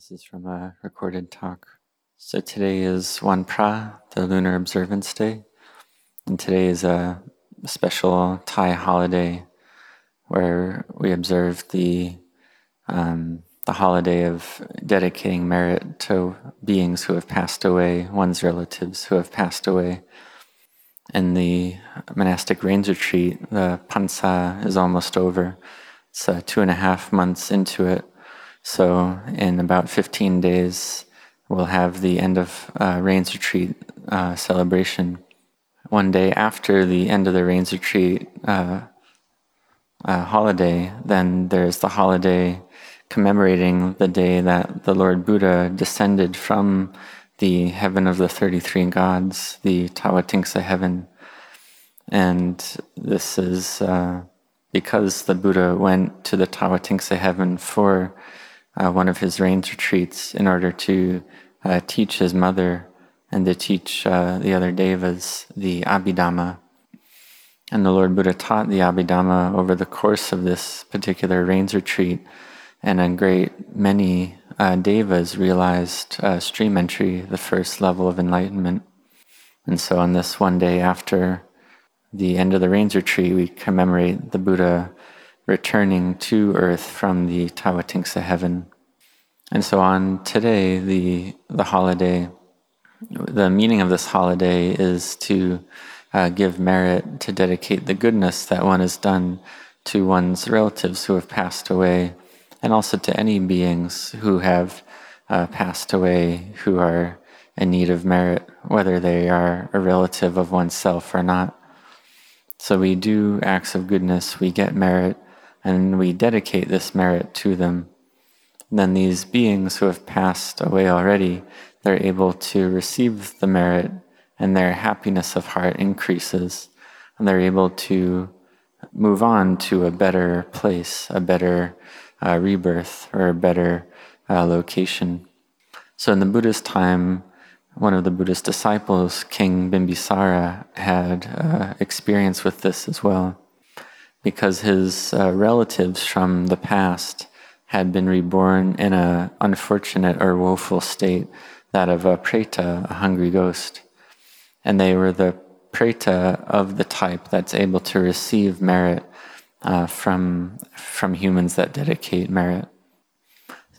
This is from a recorded talk. So today is Wan Pra, the Lunar Observance Day, and today is a special Thai holiday where we observe the um, the holiday of dedicating merit to beings who have passed away, one's relatives who have passed away. And the monastic rains retreat, the Pansa is almost over. It's uh, two and a half months into it. So, in about 15 days, we'll have the end of uh, Rains Retreat uh, celebration. One day after the end of the Rains Retreat uh, uh, holiday, then there's the holiday commemorating the day that the Lord Buddha descended from the heaven of the 33 gods, the Tawatingsa heaven. And this is uh, because the Buddha went to the Tawatingsa heaven for uh, one of his rains retreats in order to uh, teach his mother and to teach uh, the other devas the Abhidhamma. And the Lord Buddha taught the Abhidhamma over the course of this particular rains retreat, and a great many uh, devas realized uh, stream entry, the first level of enlightenment. And so, on this one day after the end of the rains retreat, we commemorate the Buddha returning to earth from the Tawatingsa heaven. And so on today, the, the holiday, the meaning of this holiday is to uh, give merit, to dedicate the goodness that one has done to one's relatives who have passed away, and also to any beings who have uh, passed away who are in need of merit, whether they are a relative of oneself or not. So we do acts of goodness, we get merit, and we dedicate this merit to them, then these beings who have passed away already, they're able to receive the merit and their happiness of heart increases, and they're able to move on to a better place, a better uh, rebirth, or a better uh, location. So in the Buddha's time, one of the Buddhist disciples, King Bimbisara, had uh, experience with this as well because his uh, relatives from the past had been reborn in an unfortunate or woeful state, that of a preta, a hungry ghost. And they were the preta of the type that's able to receive merit uh, from, from humans that dedicate merit.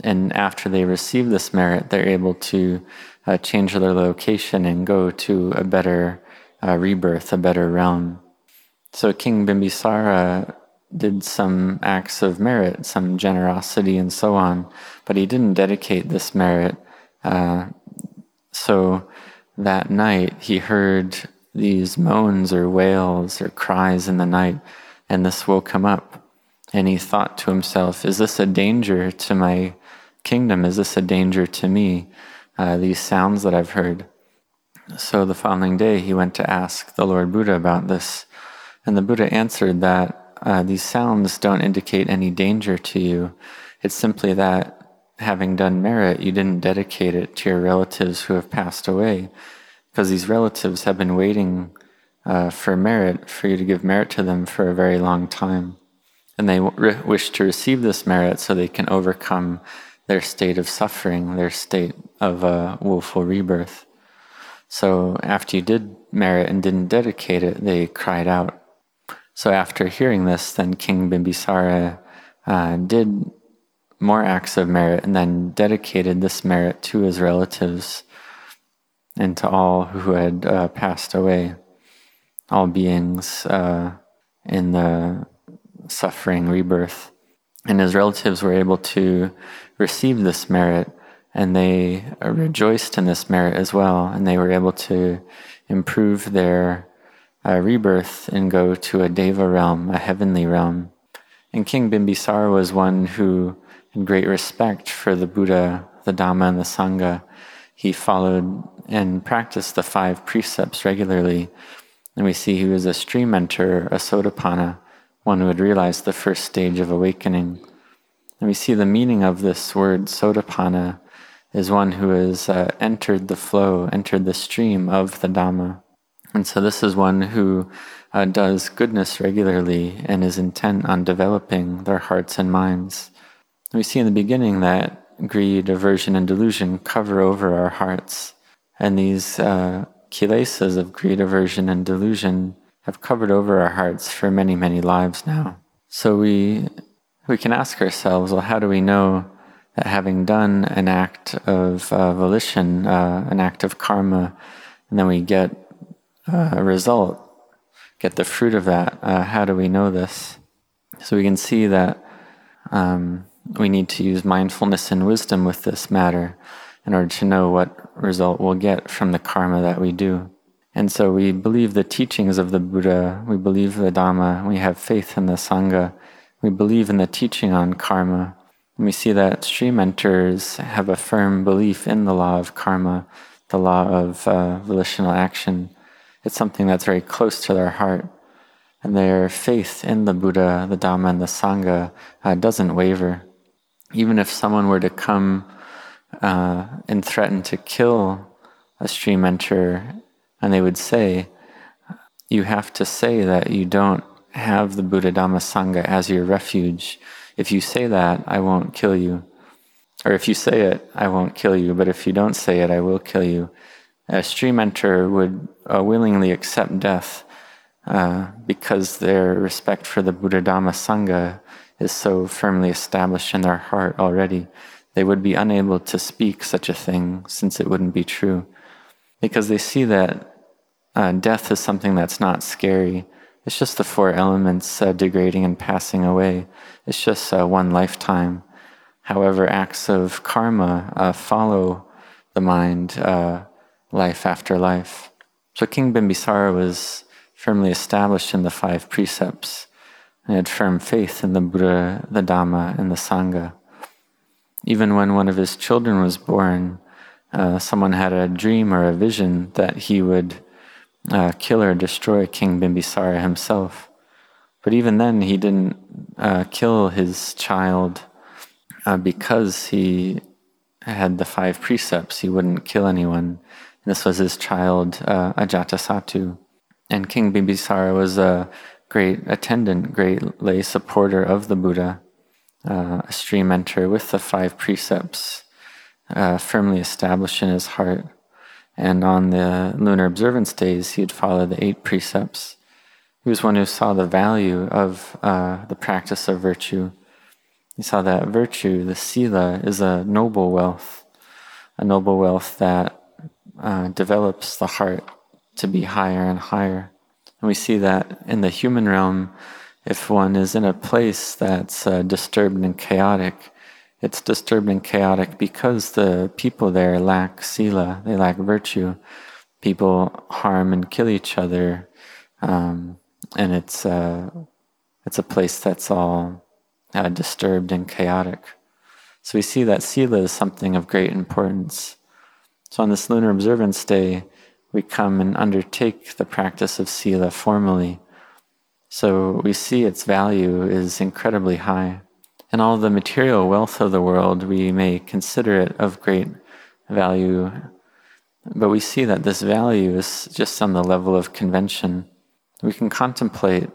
And after they receive this merit, they're able to uh, change their location and go to a better uh, rebirth, a better realm. So King Bimbisara did some acts of merit, some generosity, and so on, but he didn't dedicate this merit. Uh, so that night he heard these moans or wails or cries in the night, and this woke him up. And he thought to himself, Is this a danger to my kingdom? Is this a danger to me? Uh, these sounds that I've heard. So the following day he went to ask the Lord Buddha about this. And the Buddha answered that uh, these sounds don't indicate any danger to you. It's simply that having done merit, you didn't dedicate it to your relatives who have passed away, because these relatives have been waiting uh, for merit, for you to give merit to them for a very long time. And they w- wish to receive this merit so they can overcome their state of suffering, their state of uh, woeful rebirth. So after you did merit and didn't dedicate it, they cried out, so after hearing this, then King Bimbisara uh, did more acts of merit and then dedicated this merit to his relatives and to all who had uh, passed away, all beings uh, in the suffering rebirth. And his relatives were able to receive this merit and they rejoiced in this merit as well, and they were able to improve their a rebirth and go to a deva realm, a heavenly realm. And King Bimbisara was one who had great respect for the Buddha, the Dhamma, and the Sangha. He followed and practiced the five precepts regularly. And we see he was a stream enter, a sotapanna, one who had realized the first stage of awakening. And we see the meaning of this word sotapanna is one who has uh, entered the flow, entered the stream of the Dhamma. And so this is one who uh, does goodness regularly and is intent on developing their hearts and minds. We see in the beginning that greed, aversion, and delusion cover over our hearts. And these uh, kilesas of greed, aversion, and delusion have covered over our hearts for many, many lives now. So we, we can ask ourselves, well, how do we know that having done an act of uh, volition, uh, an act of karma, and then we get uh, a result, get the fruit of that, uh, how do we know this? So we can see that um, we need to use mindfulness and wisdom with this matter in order to know what result we'll get from the karma that we do. And so we believe the teachings of the Buddha, we believe the Dhamma, we have faith in the Sangha, we believe in the teaching on karma. And we see that stream enters have a firm belief in the law of karma, the law of uh, volitional action. It's something that's very close to their heart. And their faith in the Buddha, the Dhamma, and the Sangha uh, doesn't waver. Even if someone were to come uh, and threaten to kill a stream enter, and they would say, You have to say that you don't have the Buddha Dhamma Sangha as your refuge. If you say that, I won't kill you. Or if you say it, I won't kill you. But if you don't say it, I will kill you. A stream enter would uh, willingly accept death uh, because their respect for the Buddha Dhamma Sangha is so firmly established in their heart already. They would be unable to speak such a thing since it wouldn't be true. Because they see that uh, death is something that's not scary. It's just the four elements uh, degrading and passing away. It's just uh, one lifetime. However, acts of karma uh, follow the mind life after life. So King Bimbisara was firmly established in the five precepts and had firm faith in the Buddha, the Dhamma, and the Sangha. Even when one of his children was born, uh, someone had a dream or a vision that he would uh, kill or destroy King Bimbisara himself. But even then, he didn't uh, kill his child uh, because he had the five precepts. He wouldn't kill anyone. This was his child, uh, Ajatasattu. And King Bimbisara was a great attendant, great lay supporter of the Buddha, uh, a stream enter with the five precepts uh, firmly established in his heart. And on the lunar observance days, he'd follow the eight precepts. He was one who saw the value of uh, the practice of virtue. He saw that virtue, the sila, is a noble wealth, a noble wealth that uh, develops the heart to be higher and higher. And we see that in the human realm, if one is in a place that's uh, disturbed and chaotic, it's disturbed and chaotic because the people there lack sila, they lack virtue. People harm and kill each other, um, and it's uh, it's a place that's all uh, disturbed and chaotic. So we see that sila is something of great importance. So on this lunar observance day, we come and undertake the practice of Sila formally. So we see its value is incredibly high. And all the material wealth of the world, we may consider it of great value, but we see that this value is just on the level of convention. We can contemplate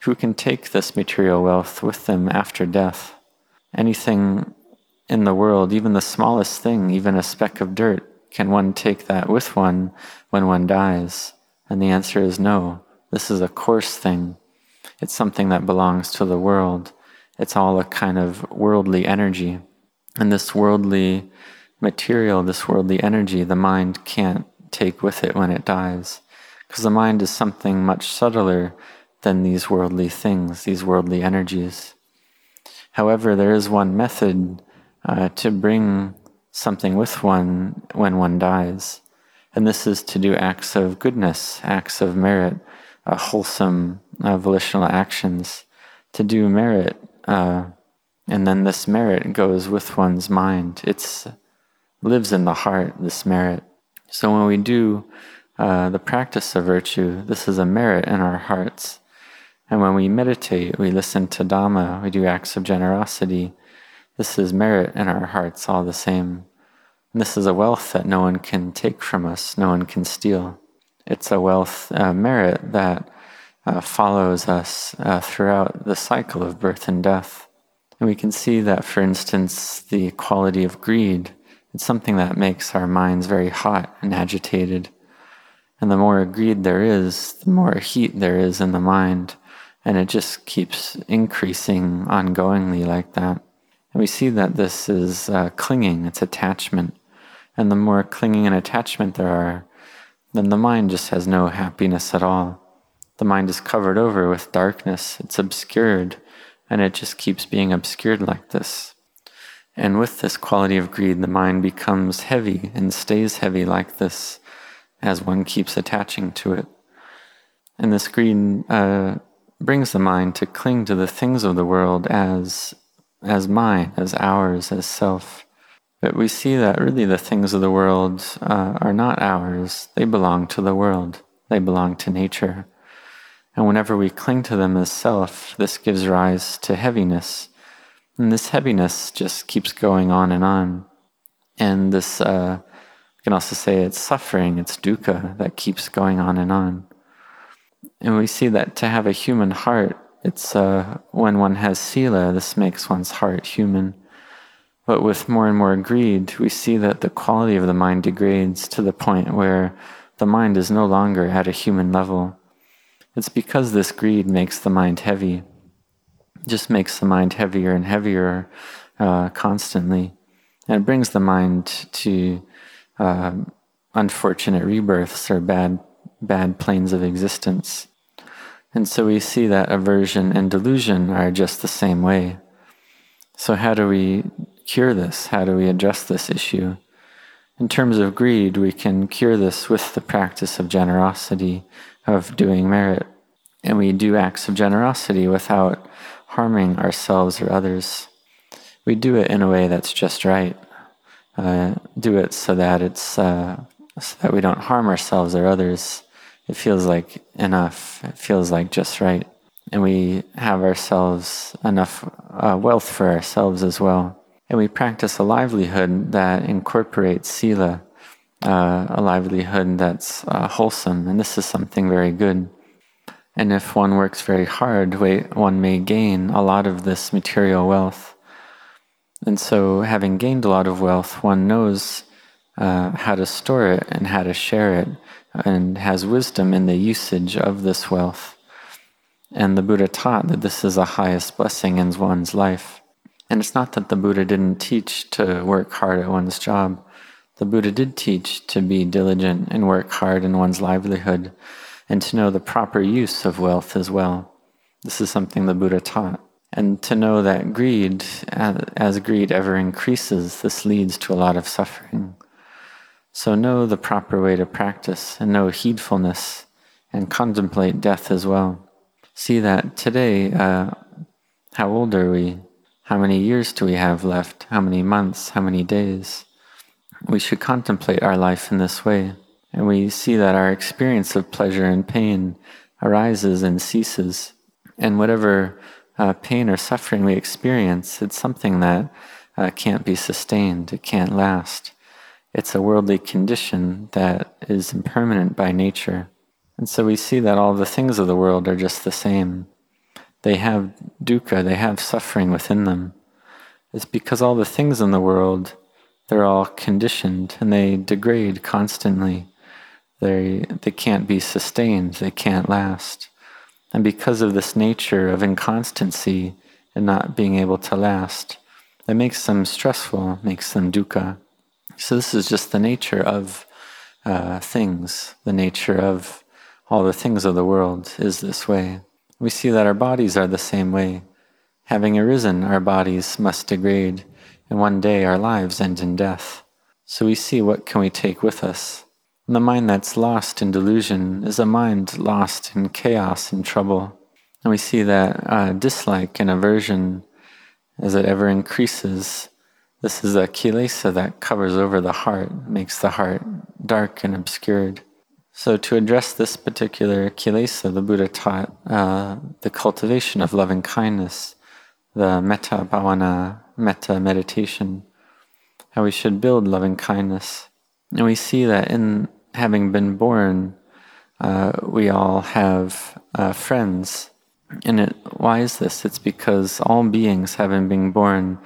who can take this material wealth with them after death. Anything in the world, even the smallest thing, even a speck of dirt, can one take that with one when one dies? And the answer is no. This is a coarse thing. It's something that belongs to the world. It's all a kind of worldly energy. And this worldly material, this worldly energy, the mind can't take with it when it dies. Because the mind is something much subtler than these worldly things, these worldly energies. However, there is one method uh, to bring something with one when one dies. And this is to do acts of goodness, acts of merit, uh, wholesome uh, volitional actions, to do merit. Uh, and then this merit goes with one's mind. It lives in the heart, this merit. So when we do uh, the practice of virtue, this is a merit in our hearts. And when we meditate, we listen to Dhamma, we do acts of generosity, this is merit in our hearts all the same. And this is a wealth that no one can take from us, no one can steal. It's a wealth, uh, merit that uh, follows us uh, throughout the cycle of birth and death. And we can see that, for instance, the quality of greed, it's something that makes our minds very hot and agitated. And the more greed there is, the more heat there is in the mind. And it just keeps increasing ongoingly like that. And we see that this is uh, clinging, it's attachment. And the more clinging and attachment there are, then the mind just has no happiness at all. The mind is covered over with darkness, it's obscured, and it just keeps being obscured like this. And with this quality of greed, the mind becomes heavy and stays heavy like this as one keeps attaching to it. And this greed uh, brings the mind to cling to the things of the world as, as mine, as ours, as self. But we see that really the things of the world uh, are not ours, they belong to the world, they belong to nature. And whenever we cling to them as self, this gives rise to heaviness. And this heaviness just keeps going on and on. And this, uh, you can also say it's suffering, it's dukkha that keeps going on and on. And we see that to have a human heart, it's uh, when one has sila, this makes one's heart human. But with more and more greed, we see that the quality of the mind degrades to the point where the mind is no longer at a human level. It's because this greed makes the mind heavy, it just makes the mind heavier and heavier uh, constantly. And it brings the mind to uh, unfortunate rebirths or bad, bad planes of existence. And so we see that aversion and delusion are just the same way. So, how do we cure this? How do we address this issue? In terms of greed, we can cure this with the practice of generosity, of doing merit. And we do acts of generosity without harming ourselves or others. We do it in a way that's just right. Uh, do it so that it's uh, so that we don't harm ourselves or others. It feels like enough. It feels like just right, and we have ourselves enough uh, wealth for ourselves as well. And we practice a livelihood that incorporates sila, uh, a livelihood that's uh, wholesome. And this is something very good. And if one works very hard, one may gain a lot of this material wealth. And so, having gained a lot of wealth, one knows uh, how to store it and how to share it, and has wisdom in the usage of this wealth. And the Buddha taught that this is the highest blessing in one's life. And it's not that the Buddha didn't teach to work hard at one's job. The Buddha did teach to be diligent and work hard in one's livelihood and to know the proper use of wealth as well. This is something the Buddha taught. And to know that greed, as greed ever increases, this leads to a lot of suffering. So know the proper way to practice and know heedfulness and contemplate death as well. See that today, uh, how old are we? How many years do we have left? How many months? How many days? We should contemplate our life in this way, and we see that our experience of pleasure and pain arises and ceases. And whatever uh, pain or suffering we experience, it's something that uh, can't be sustained, it can't last. It's a worldly condition that is impermanent by nature. And so we see that all the things of the world are just the same they have dukkha, they have suffering within them. It's because all the things in the world, they're all conditioned and they degrade constantly. They, they can't be sustained, they can't last. And because of this nature of inconstancy and not being able to last, it makes them stressful, makes them dukkha. So, this is just the nature of uh, things, the nature of all the things of the world is this way. We see that our bodies are the same way. Having arisen, our bodies must degrade, and one day our lives end in death. So we see what can we take with us. And the mind that's lost in delusion is a mind lost in chaos and trouble. And we see that uh, dislike and aversion, as it ever increases, this is a kilesa that covers over the heart, makes the heart dark and obscured. So, to address this particular kilesa, the Buddha taught uh, the cultivation of loving kindness, the metta bhavana, metta meditation, how we should build loving kindness. And we see that in having been born, uh, we all have uh, friends, And it, why is this? It's because all beings, having been born,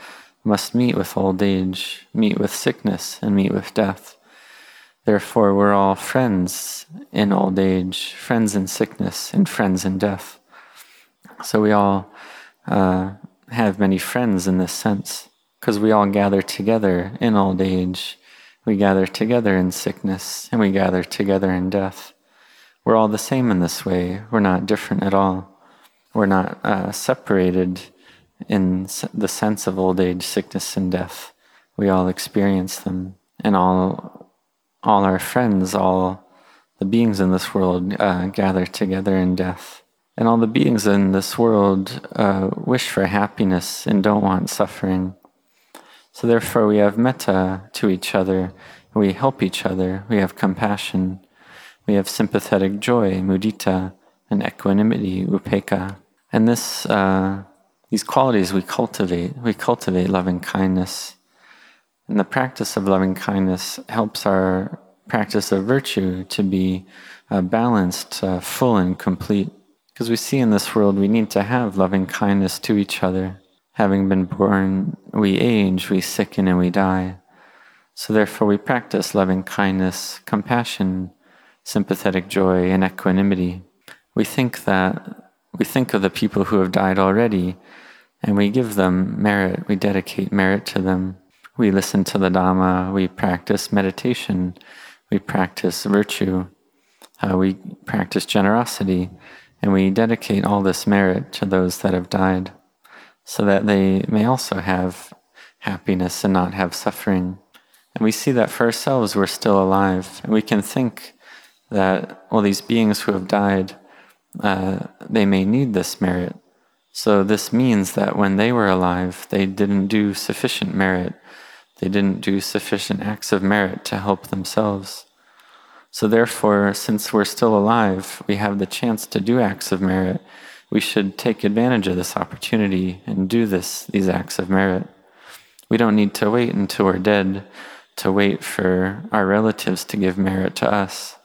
must meet with old age, meet with sickness, and meet with death. Therefore, we're all friends in old age, friends in sickness, and friends in death. So we all uh, have many friends in this sense, because we all gather together in old age, we gather together in sickness, and we gather together in death. We're all the same in this way. We're not different at all. We're not uh, separated in the sense of old age, sickness, and death. We all experience them, and all, all our friends, all the beings in this world uh, gather together in death. And all the beings in this world uh, wish for happiness and don't want suffering. So therefore, we have metta to each other. We help each other. We have compassion. We have sympathetic joy, mudita, and equanimity, upekkha. And this uh, these qualities we cultivate. We cultivate loving kindness. And the practice of loving kindness helps our practice of virtue to be uh, balanced, uh, full, and complete. Because we see in this world we need to have loving kindness to each other. Having been born, we age, we sicken, and we die. So therefore, we practice loving kindness, compassion, sympathetic joy, and equanimity. We think that we think of the people who have died already and we give them merit, we dedicate merit to them. We listen to the Dhamma, we practice meditation, we practice virtue, uh, we practice generosity, and we dedicate all this merit to those that have died so that they may also have happiness and not have suffering. And we see that for ourselves, we're still alive, and we can think that, well, these beings who have died, uh, they may need this merit. So this means that when they were alive, they didn't do sufficient merit. They didn't do sufficient acts of merit to help themselves. So therefore, since we're still alive, we have the chance to do acts of merit. We should take advantage of this opportunity and do this, these acts of merit. We don't need to wait until we're dead to wait for our relatives to give merit to us.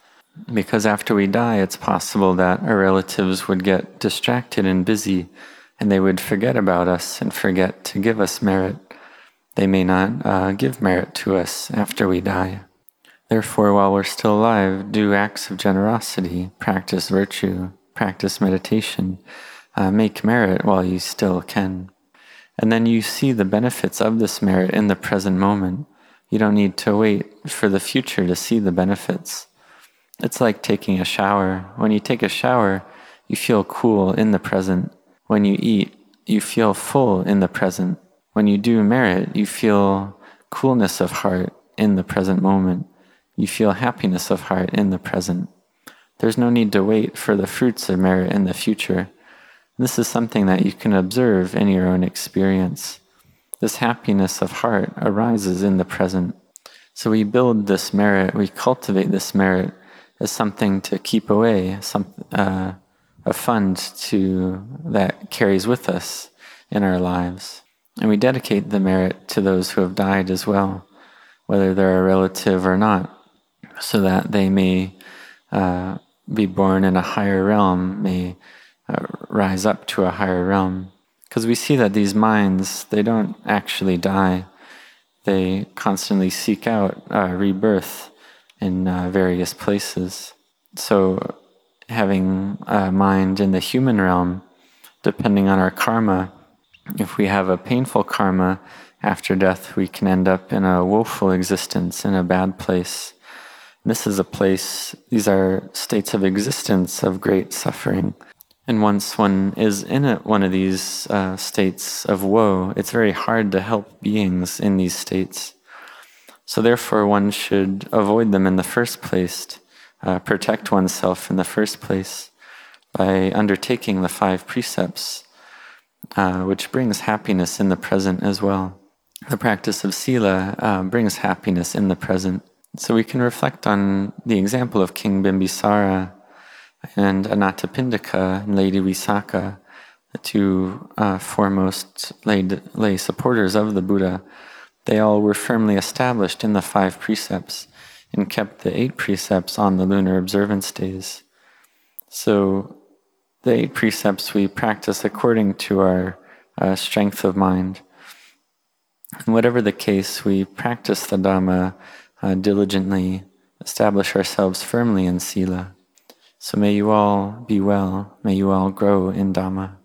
Because after we die, it's possible that our relatives would get distracted and busy and they would forget about us and forget to give us merit. They may not uh, give merit to us after we die. Therefore, while we're still alive, do acts of generosity, practice virtue, practice meditation, uh, make merit while you still can. And then you see the benefits of this merit in the present moment. You don't need to wait for the future to see the benefits. It's like taking a shower. When you take a shower, you feel cool in the present. When you eat, you feel full in the present. When you do merit, you feel coolness of heart in the present moment. You feel happiness of heart in the present. There's no need to wait for the fruits of merit in the future. This is something that you can observe in your own experience. This happiness of heart arises in the present. So we build this merit, we cultivate this merit as something to keep away, some, uh, a fund to that carries with us in our lives. And we dedicate the merit to those who have died as well, whether they're a relative or not, so that they may uh, be born in a higher realm, may uh, rise up to a higher realm. Because we see that these minds, they don't actually die. They constantly seek out uh, rebirth in uh, various places. So having a mind in the human realm, depending on our karma, if we have a painful karma after death, we can end up in a woeful existence, in a bad place. This is a place, these are states of existence of great suffering. And once one is in a, one of these uh, states of woe, it's very hard to help beings in these states. So, therefore, one should avoid them in the first place uh, protect oneself in the first place by undertaking the five precepts, uh, which brings happiness in the present as well. The practice of sila uh, brings happiness in the present. So we can reflect on the example of King Bimbisara and Anathapindika and Lady Visakha, the two uh, foremost lay, lay supporters of the Buddha. They all were firmly established in the five precepts and kept the eight precepts on the lunar observance days. So the eight precepts we practice according to our uh, strength of mind. And whatever the case, we practice the Dhamma uh, diligently, establish ourselves firmly in Sila. So may you all be well, may you all grow in Dhamma.